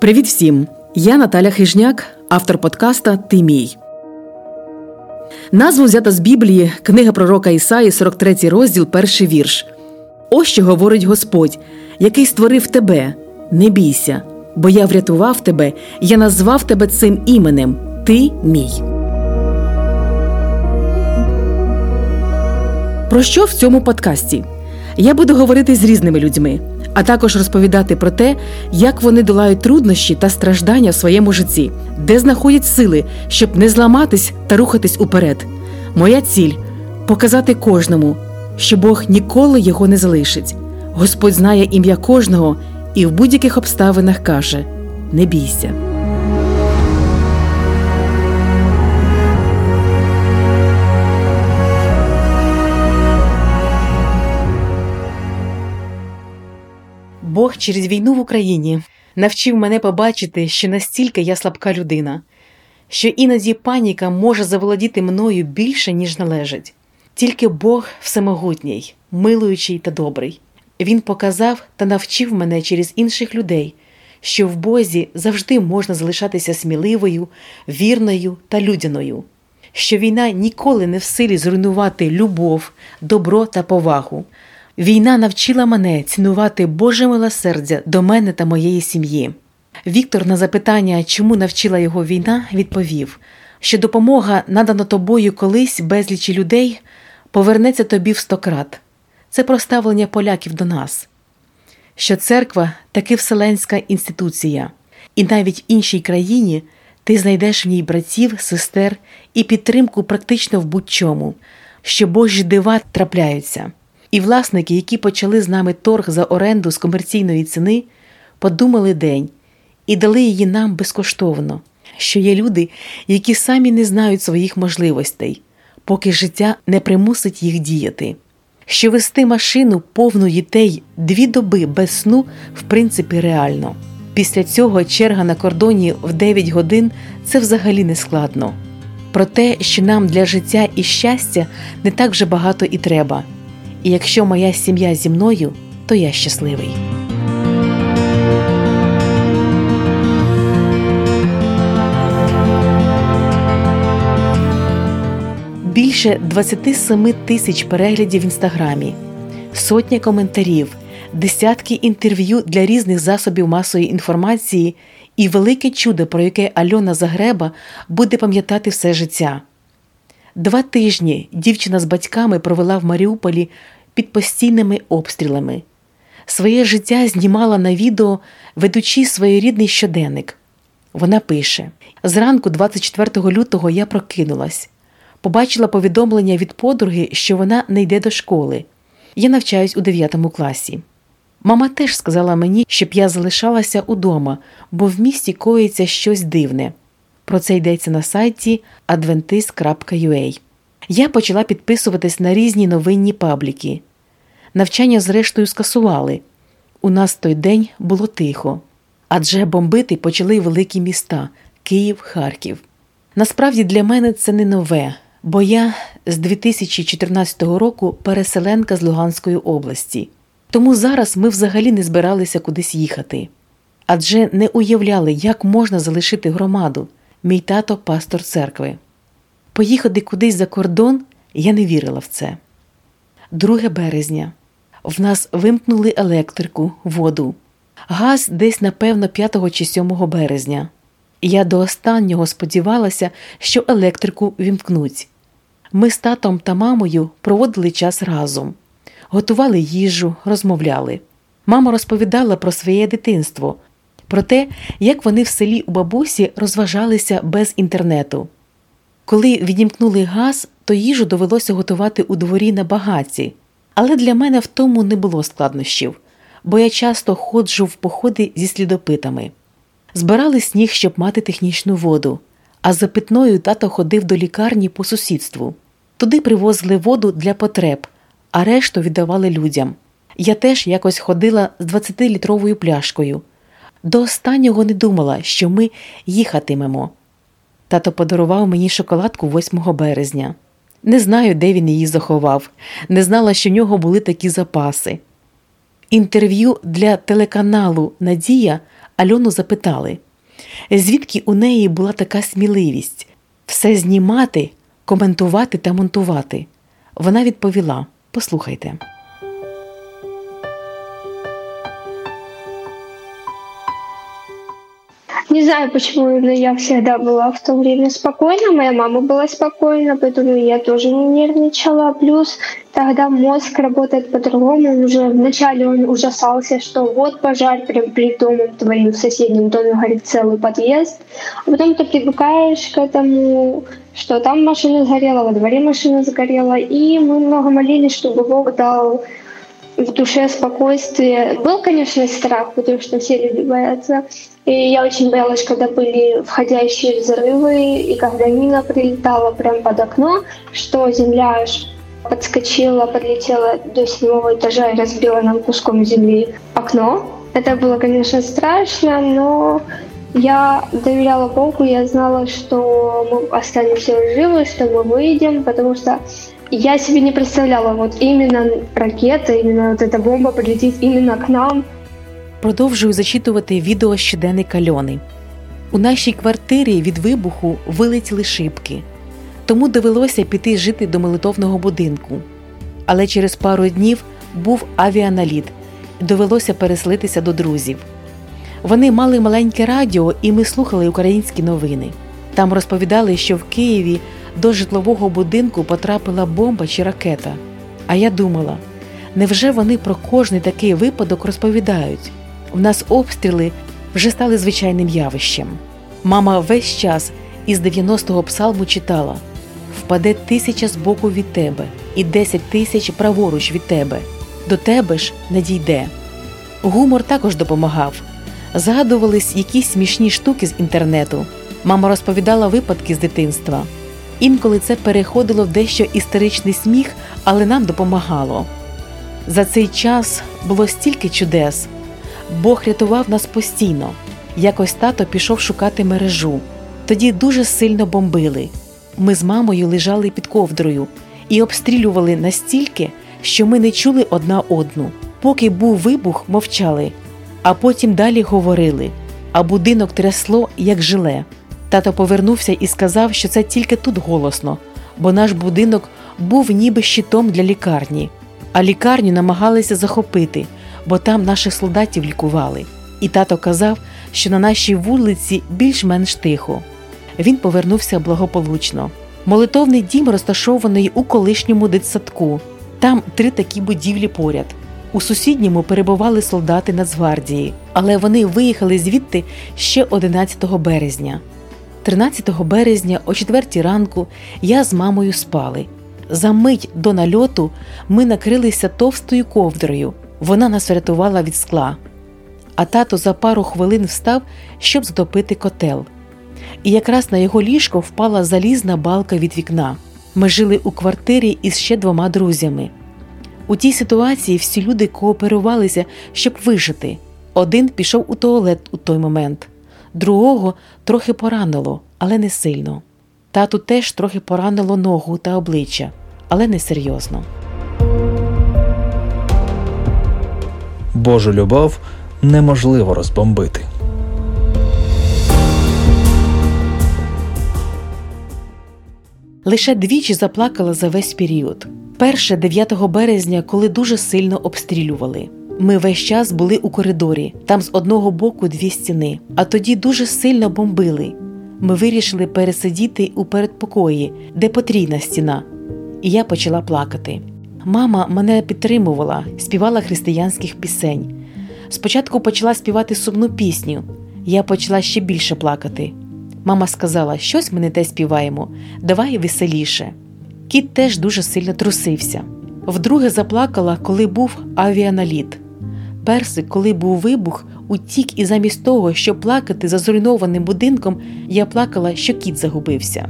Привіт всім! Я Наталя Хижняк, автор подкаста Ти мій. Назву взята з Біблії, книга пророка Ісаї, 43 розділ, перший вірш. Ось що говорить Господь, який створив тебе. Не бійся, бо я врятував тебе, я назвав тебе цим іменем. Ти мій. Про що в цьому подкасті? Я буду говорити з різними людьми, а також розповідати про те, як вони долають труднощі та страждання в своєму житті, де знаходять сили, щоб не зламатись та рухатись уперед. Моя ціль показати кожному, що Бог ніколи його не залишить. Господь знає ім'я кожного і в будь-яких обставинах каже: Не бійся. Через війну в Україні навчив мене побачити, що настільки я слабка людина, що іноді паніка може заволодіти мною більше, ніж належить. Тільки Бог всемогутній, милуючий та добрий. Він показав та навчив мене через інших людей, що в Бозі завжди можна залишатися сміливою, вірною та людяною, що війна ніколи не в силі зруйнувати любов, добро та повагу. Війна навчила мене цінувати Боже милосердя до мене та моєї сім'ї. Віктор на запитання, чому навчила його війна, відповів, що допомога, надана тобою колись безлічі людей, повернеться тобі в стократ. Це проставлення поляків до нас, що церква таки вселенська інституція, і навіть в іншій країні ти знайдеш в ній братів, сестер і підтримку практично в будь-чому, що Божі дива трапляються. І власники, які почали з нами торг за оренду з комерційної ціни, подумали день і дали її нам безкоштовно, що є люди, які самі не знають своїх можливостей, поки життя не примусить їх діяти. Що вести машину повну дітей дві доби без сну, в принципі, реально. Після цього черга на кордоні в 9 годин це взагалі не складно. Про те, що нам для життя і щастя не так вже багато і треба. І якщо моя сім'я зі мною, то я щасливий. Більше 27 тисяч переглядів в інстаграмі, сотня коментарів, десятки інтерв'ю для різних засобів масової інформації і велике чудо, про яке Альона Загреба буде пам'ятати все життя. Два тижні дівчина з батьками провела в Маріуполі під постійними обстрілами. Своє життя знімала на відео, ведучи своєрідний щоденник. Вона пише: Зранку, 24 лютого, я прокинулась, побачила повідомлення від подруги, що вона не йде до школи. Я навчаюсь у 9 класі. Мама теж сказала мені, щоб я залишалася удома, бо в місті коїться щось дивне. Про це йдеться на сайті adventist.ua. Я почала підписуватись на різні новинні пабліки. Навчання, зрештою, скасували. У нас той день було тихо, адже бомбити почали великі міста Київ, Харків. Насправді для мене це не нове, бо я з 2014 року переселенка з Луганської області. Тому зараз ми взагалі не збиралися кудись їхати. Адже не уявляли, як можна залишити громаду, мій тато пастор церкви. Поїхати кудись за кордон я не вірила в це. 2 березня в нас вимкнули електрику, воду, газ десь, напевно, 5 чи 7 березня. Я до останнього сподівалася, що електрику вімкнуть. Ми з татом та мамою проводили час разом, готували їжу, розмовляли. Мама розповідала про своє дитинство, про те, як вони в селі у бабусі розважалися без інтернету. Коли відімкнули газ, то їжу довелося готувати у дворі на багаті, але для мене в тому не було складнощів, бо я часто ходжу в походи зі слідопитами. Збирали сніг, щоб мати технічну воду, а за питною тато ходив до лікарні по сусідству. Туди привозили воду для потреб, а решту віддавали людям. Я теж якось ходила з 20-літровою пляшкою. До останнього не думала, що ми їхатимемо. Тато подарував мені шоколадку 8 березня. Не знаю, де він її заховав, не знала, що в нього були такі запаси. інтерв'ю для телеканалу Надія Альону запитали, звідки у неї була така сміливість все знімати, коментувати та монтувати. Вона відповіла: Послухайте. Не знаю, почему, но я всегда была в то время спокойна. Моя мама была спокойна, поэтому я тоже не нервничала. Плюс тогда мозг работает по-другому. Уже вначале он ужасался, что вот пожар прям перед домом твоим в соседнем доме горит целый подъезд. А потом ты привыкаешь к этому, что там машина сгорела, во дворе машина сгорела. И мы много молились, чтобы Бог дал в душе спокойствие. Был, конечно, страх, потому что все люди боятся. И я очень боялась, когда были входящие взрывы, и когда мина прилетала прямо под окно, что земля аж подскочила, подлетела до седьмого этажа и разбила нам куском земли окно. Это было, конечно, страшно, но я доверяла Богу, я знала, что мы останемся живы, что мы выйдем, потому что я себе не представляла, вот именно ракета, именно вот эта бомба прилетит именно к нам. Продовжую зачитувати відео щоденника Льони. У нашій квартирі від вибуху вилетіли шибки, тому довелося піти жити до молитовного будинку. Але через пару днів був авіаналіт, і довелося переселитися до друзів. Вони мали маленьке радіо, і ми слухали українські новини. Там розповідали, що в Києві до житлового будинку потрапила бомба чи ракета. А я думала, невже вони про кожний такий випадок розповідають? У нас обстріли вже стали звичайним явищем. Мама весь час із 90-го псалму читала впаде тисяча з боку від тебе і десять тисяч праворуч від тебе. До тебе ж не дійде. Гумор також допомагав. Згадувались якісь смішні штуки з інтернету. Мама розповідала випадки з дитинства. Інколи це переходило в дещо істеричний сміх, але нам допомагало. За цей час було стільки чудес. Бог рятував нас постійно. Якось тато пішов шукати мережу. Тоді дуже сильно бомбили. Ми з мамою лежали під ковдрою і обстрілювали настільки, що ми не чули одна одну. Поки був вибух, мовчали, а потім далі говорили, а будинок трясло, як жиле. Тато повернувся і сказав, що це тільки тут голосно, бо наш будинок був ніби щитом для лікарні, а лікарню намагалися захопити, бо там наших солдатів лікували. І тато казав, що на нашій вулиці більш-менш тихо. Він повернувся благополучно. Молитовний дім розташований у колишньому дитсадку. Там три такі будівлі поряд. У сусідньому перебували солдати Нацгвардії, але вони виїхали звідти ще 11 березня. 13 березня о 4 ранку я з мамою спали. За мить до нальоту ми накрилися товстою ковдрою. Вона нас врятувала від скла. А тато за пару хвилин встав, щоб затопити котел. І якраз на його ліжко впала залізна балка від вікна. Ми жили у квартирі із ще двома друзями. У тій ситуації всі люди кооперувалися, щоб вижити. Один пішов у туалет у той момент другого трохи поранило, але не сильно. Тату теж трохи поранило ногу та обличчя, але не серйозно. Божу любов неможливо розбомбити. Лише двічі заплакала за весь період. Перше 9 березня, коли дуже сильно обстрілювали. Ми весь час були у коридорі, там з одного боку дві стіни, а тоді дуже сильно бомбили. Ми вирішили пересидіти у передпокої, де потрійна стіна, і я почала плакати. Мама мене підтримувала, співала християнських пісень. Спочатку почала співати сумну пісню. Я почала ще більше плакати. Мама сказала, щось ми не те співаємо, давай веселіше. Кіт теж дуже сильно трусився. Вдруге заплакала, коли був авіаналіт. Персик, коли був вибух, утік, і замість того, щоб плакати за зруйнованим будинком, я плакала, що кіт загубився.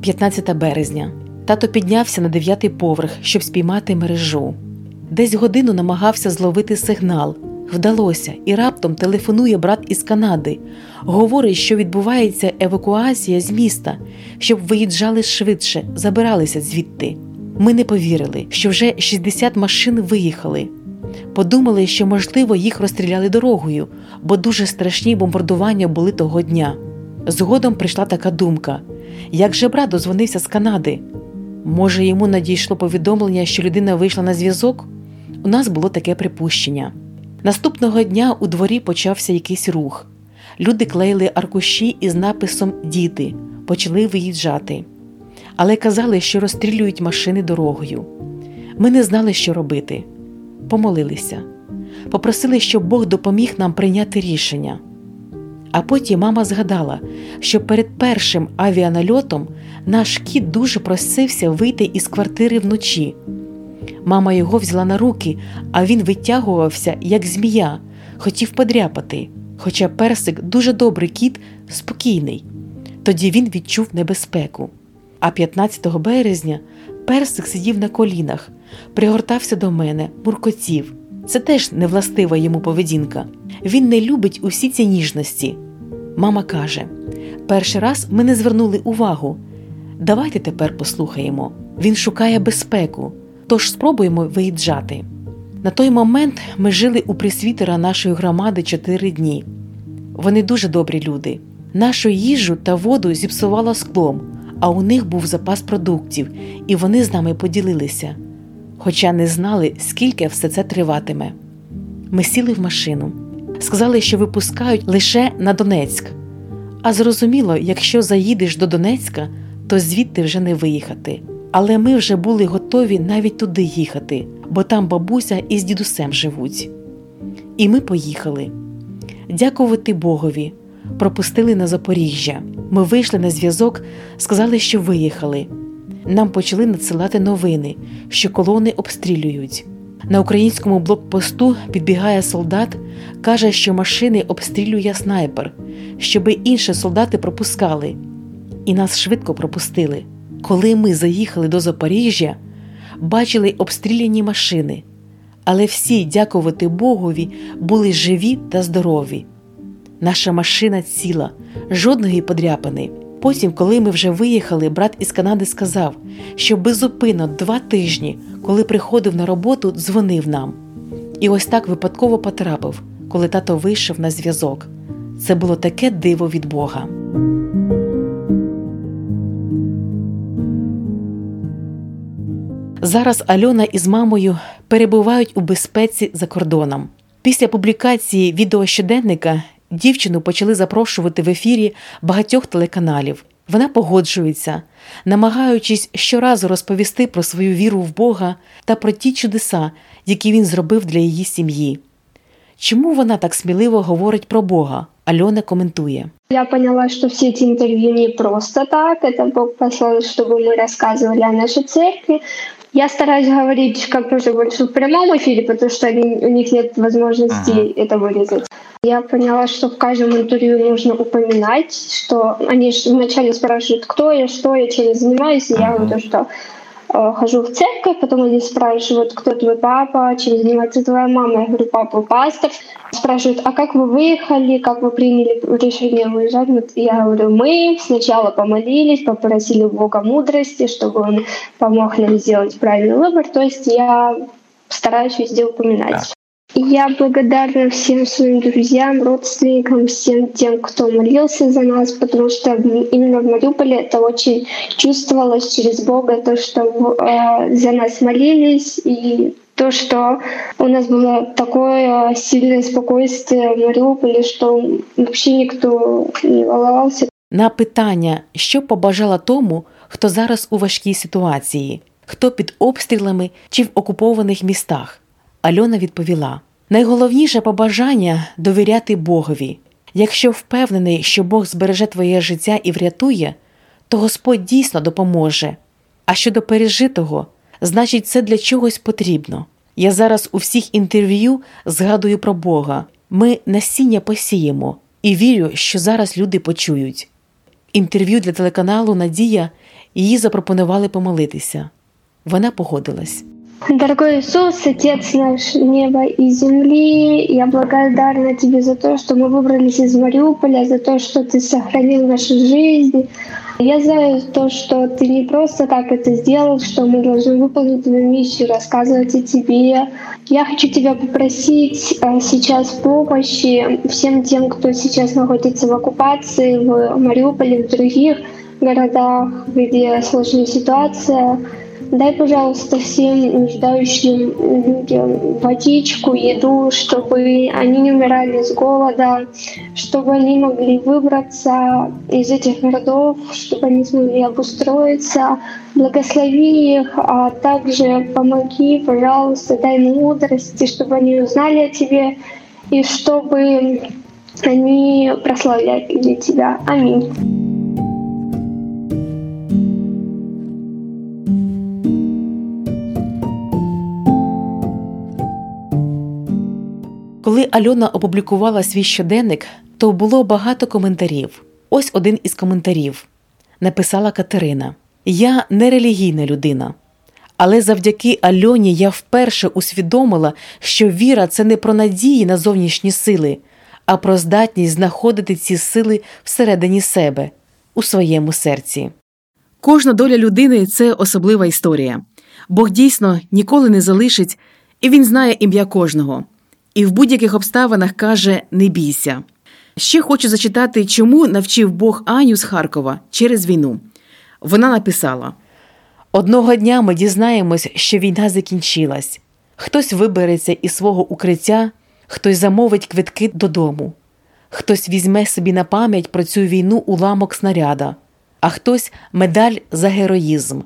15 березня. Тато піднявся на дев'ятий поверх, щоб спіймати мережу. Десь годину намагався зловити сигнал. Вдалося, і раптом телефонує брат із Канади. Говорить, що відбувається евакуація з міста, щоб виїжджали швидше, забиралися звідти. Ми не повірили, що вже 60 машин виїхали. Подумали, що, можливо, їх розстріляли дорогою, бо дуже страшні бомбардування були того дня. Згодом прийшла така думка: як же брат дозвонився з Канади? Може, йому надійшло повідомлення, що людина вийшла на зв'язок? У нас було таке припущення. Наступного дня у дворі почався якийсь рух. Люди клеїли аркуші із написом Діти почали виїжджати, але казали, що розстрілюють машини дорогою. Ми не знали, що робити. Помолилися, попросили, щоб Бог допоміг нам прийняти рішення. А потім мама згадала, що перед першим авіанальотом наш кіт дуже просився вийти із квартири вночі. Мама його взяла на руки, а він витягувався, як змія, хотів подряпати. Хоча персик дуже добрий кіт, спокійний. Тоді він відчув небезпеку. А 15 березня персик сидів на колінах, пригортався до мене, муркотів. Це теж невластива йому поведінка. Він не любить усі ці ніжності. Мама каже: перший раз ми не звернули увагу. Давайте тепер послухаємо. Він шукає безпеку, тож спробуємо виїжджати. На той момент ми жили у присвітера нашої громади чотири дні. Вони дуже добрі люди. Нашу їжу та воду зіпсувало склом, а у них був запас продуктів, і вони з нами поділилися, хоча не знали, скільки все це триватиме. Ми сіли в машину, сказали, що випускають лише на Донецьк. А зрозуміло, якщо заїдеш до Донецька, то звідти вже не виїхати. Але ми вже були готові навіть туди їхати, бо там бабуся із дідусем живуть. І ми поїхали. Дякувати Богові, пропустили на Запоріжжя. Ми вийшли на зв'язок, сказали, що виїхали. Нам почали надсилати новини, що колони обстрілюють. На українському блокпосту підбігає солдат, каже, що машини обстрілює снайпер, щоби інші солдати пропускали. І нас швидко пропустили. Коли ми заїхали до Запоріжжя, бачили обстріляні машини, але всі, дякувати Богові, були живі та здорові. Наша машина ціла, жодної подряпини. Потім, коли ми вже виїхали, брат із Канади сказав, що безупинно два тижні, коли приходив на роботу, дзвонив нам. І ось так випадково потрапив, коли тато вийшов на зв'язок. Це було таке диво від Бога. Зараз Альона із мамою перебувають у безпеці за кордоном. Після публікації відеощоденника дівчину почали запрошувати в ефірі багатьох телеканалів. Вона погоджується, намагаючись щоразу розповісти про свою віру в Бога та про ті чудеса, які він зробив для її сім'ї. Чому вона так сміливо говорить про Бога? Альона коментує. Я поняла, что все эти интервью не просто так. Это Бог послал, чтобы мы рассказывали о нашей церкви. Я стараюсь говорить как можно больше в прямом эфире, потому что они, у них нет возможности ага. это вырезать. Я поняла, что в каждом интервью нужно упоминать, что они вначале спрашивают, кто я, что я, чем я занимаюсь, и я говорю, что Э, хожу в церковь, потом они спрашивают, кто твой папа, чем занимается твоя мама. Я говорю, папа пастор. Спрашивают, а как вы выехали, как вы приняли решение выезжать? Вот я говорю, мы сначала помолились, попросили Бога мудрости, чтобы он помог нам сделать правильный выбор. То есть я стараюсь везде упоминать. Я благодарна всем своим друзьям, родственникам, всем тем, кто молился за нас, потому что именно в Мариуполе это очень чувствовалось через Бога, то, что э, за нас молились и то, что у нас было такое сильное спокойствие в Маріуполі, що вообще ніхто не волновався. На питання, що побажала тому, хто зараз у важкій ситуації, хто під обстрілами чи в окупованих містах. Альона відповіла: найголовніше побажання довіряти Богові. Якщо впевнений, що Бог збереже твоє життя і врятує, то Господь дійсно допоможе. А щодо пережитого, значить, це для чогось потрібно. Я зараз у всіх інтерв'ю згадую про Бога. Ми насіння посіємо і вірю, що зараз люди почують. Інтерв'ю для телеканалу Надія її запропонували помолитися. Вона погодилась. Дорогой Иисус, Отец наш неба и земли, я благодарна Тебе за то, что мы выбрались из Мариуполя, за то, что Ты сохранил нашу жизнь. Я знаю то, что ты не просто так это сделал, что мы должны выполнить твою миссию, рассказывать о тебе. Я хочу тебя попросить э, сейчас помощи всем тем, кто сейчас находится в оккупации, в Мариуполе, в других городах, где сложная ситуация. Дай, пожалуйста, всем нуждающим людям водичку, еду, чтобы они не умирали с голода, чтобы они могли выбраться из этих городов, чтобы они смогли обустроиться. Благослови их, а также помоги, пожалуйста, дай мудрости, чтобы они узнали о тебе и чтобы они прославляли тебя. Аминь. Коли Альона опублікувала свій щоденник, то було багато коментарів. Ось один із коментарів написала Катерина: Я не релігійна людина, але завдяки Альоні я вперше усвідомила, що віра це не про надії на зовнішні сили, а про здатність знаходити ці сили всередині себе, у своєму серці. Кожна доля людини це особлива історія. Бог дійсно ніколи не залишить, і він знає ім'я кожного і в будь-яких обставинах каже не бійся. Ще хочу зачитати, чому навчив Бог Аню з Харкова через війну. Вона написала: одного дня ми дізнаємось, що війна закінчилась. Хтось вибереться із свого укриття, хтось замовить квитки додому, хтось візьме собі на пам'ять про цю війну уламок снаряда, а хтось медаль за героїзм.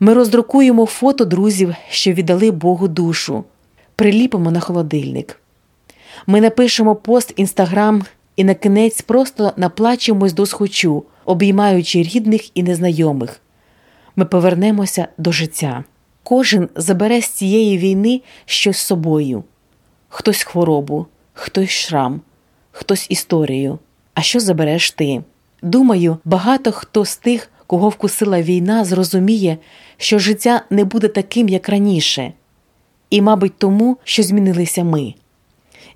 Ми роздрукуємо фото друзів, що віддали Богу душу, приліпимо на холодильник. Ми напишемо пост інстаграм і на кінець просто наплачемось до схочу, обіймаючи рідних і незнайомих. Ми повернемося до життя. Кожен забере з цієї війни щось з собою: хтось хворобу, хтось шрам, хтось історію. А що забереш ти? Думаю, багато хто з тих, кого вкусила війна, зрозуміє, що життя не буде таким, як раніше, і, мабуть, тому, що змінилися ми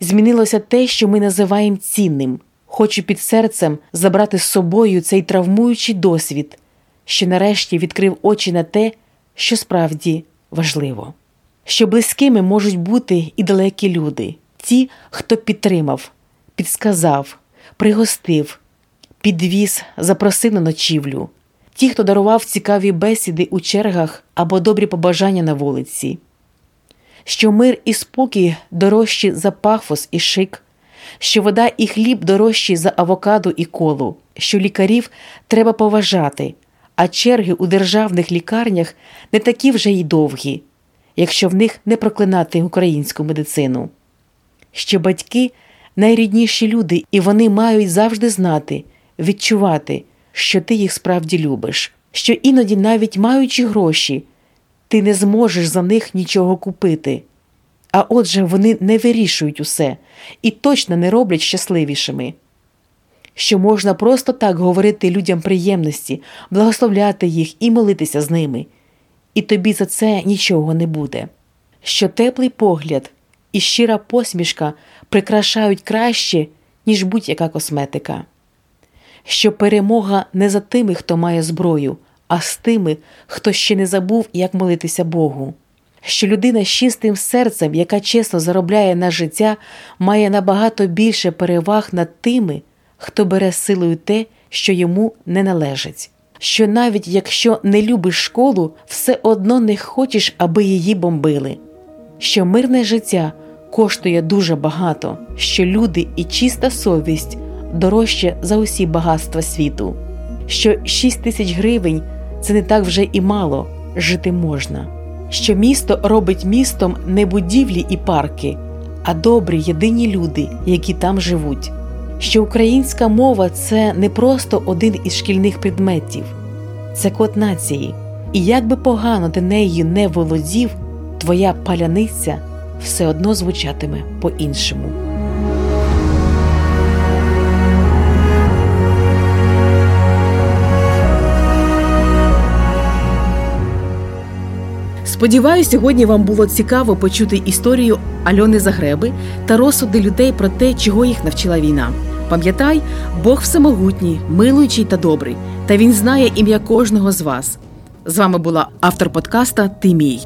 змінилося те, що ми називаємо цінним. Хочу під серцем забрати з собою цей травмуючий досвід, що нарешті відкрив очі на те, що справді важливо. Що близькими можуть бути і далекі люди, ті, хто підтримав, підсказав, пригостив, підвіз, запросив на ночівлю, ті, хто дарував цікаві бесіди у чергах або добрі побажання на вулиці що мир і спокій дорожчі за пафос і шик, що вода і хліб дорожчі за авокадо і колу, що лікарів треба поважати, а черги у державних лікарнях не такі вже й довгі, якщо в них не проклинати українську медицину. Що батьки найрідніші люди, і вони мають завжди знати, відчувати, що ти їх справді любиш, що іноді, навіть маючи гроші, ти не зможеш за них нічого купити. А отже, вони не вирішують усе і точно не роблять щасливішими. Що можна просто так говорити людям приємності, благословляти їх і молитися з ними, і тобі за це нічого не буде. Що теплий погляд і щира посмішка прикрашають краще, ніж будь-яка косметика, що перемога не за тими, хто має зброю а з тими, хто ще не забув, як молитися Богу. Що людина з чистим серцем, яка чесно заробляє на життя, має набагато більше переваг над тими, хто бере силою те, що йому не належить. Що навіть якщо не любиш школу, все одно не хочеш, аби її бомбили. Що мирне життя коштує дуже багато, що люди і чиста совість дорожче за усі багатства світу, що 6 тисяч гривень це не так вже і мало жити можна. Що місто робить містом не будівлі і парки, а добрі єдині люди, які там живуть. Що українська мова це не просто один із шкільних предметів, це код нації. І як би погано ти нею не володів, твоя паляниця все одно звучатиме по-іншому. Сподіваюся, сьогодні вам було цікаво почути історію Альони Загреби та розсуди людей про те, чого їх навчила війна. Пам'ятай, Бог всемогутній, милуючий та добрий. Та він знає ім'я кожного з вас. З вами була автор подкаста Ти мій.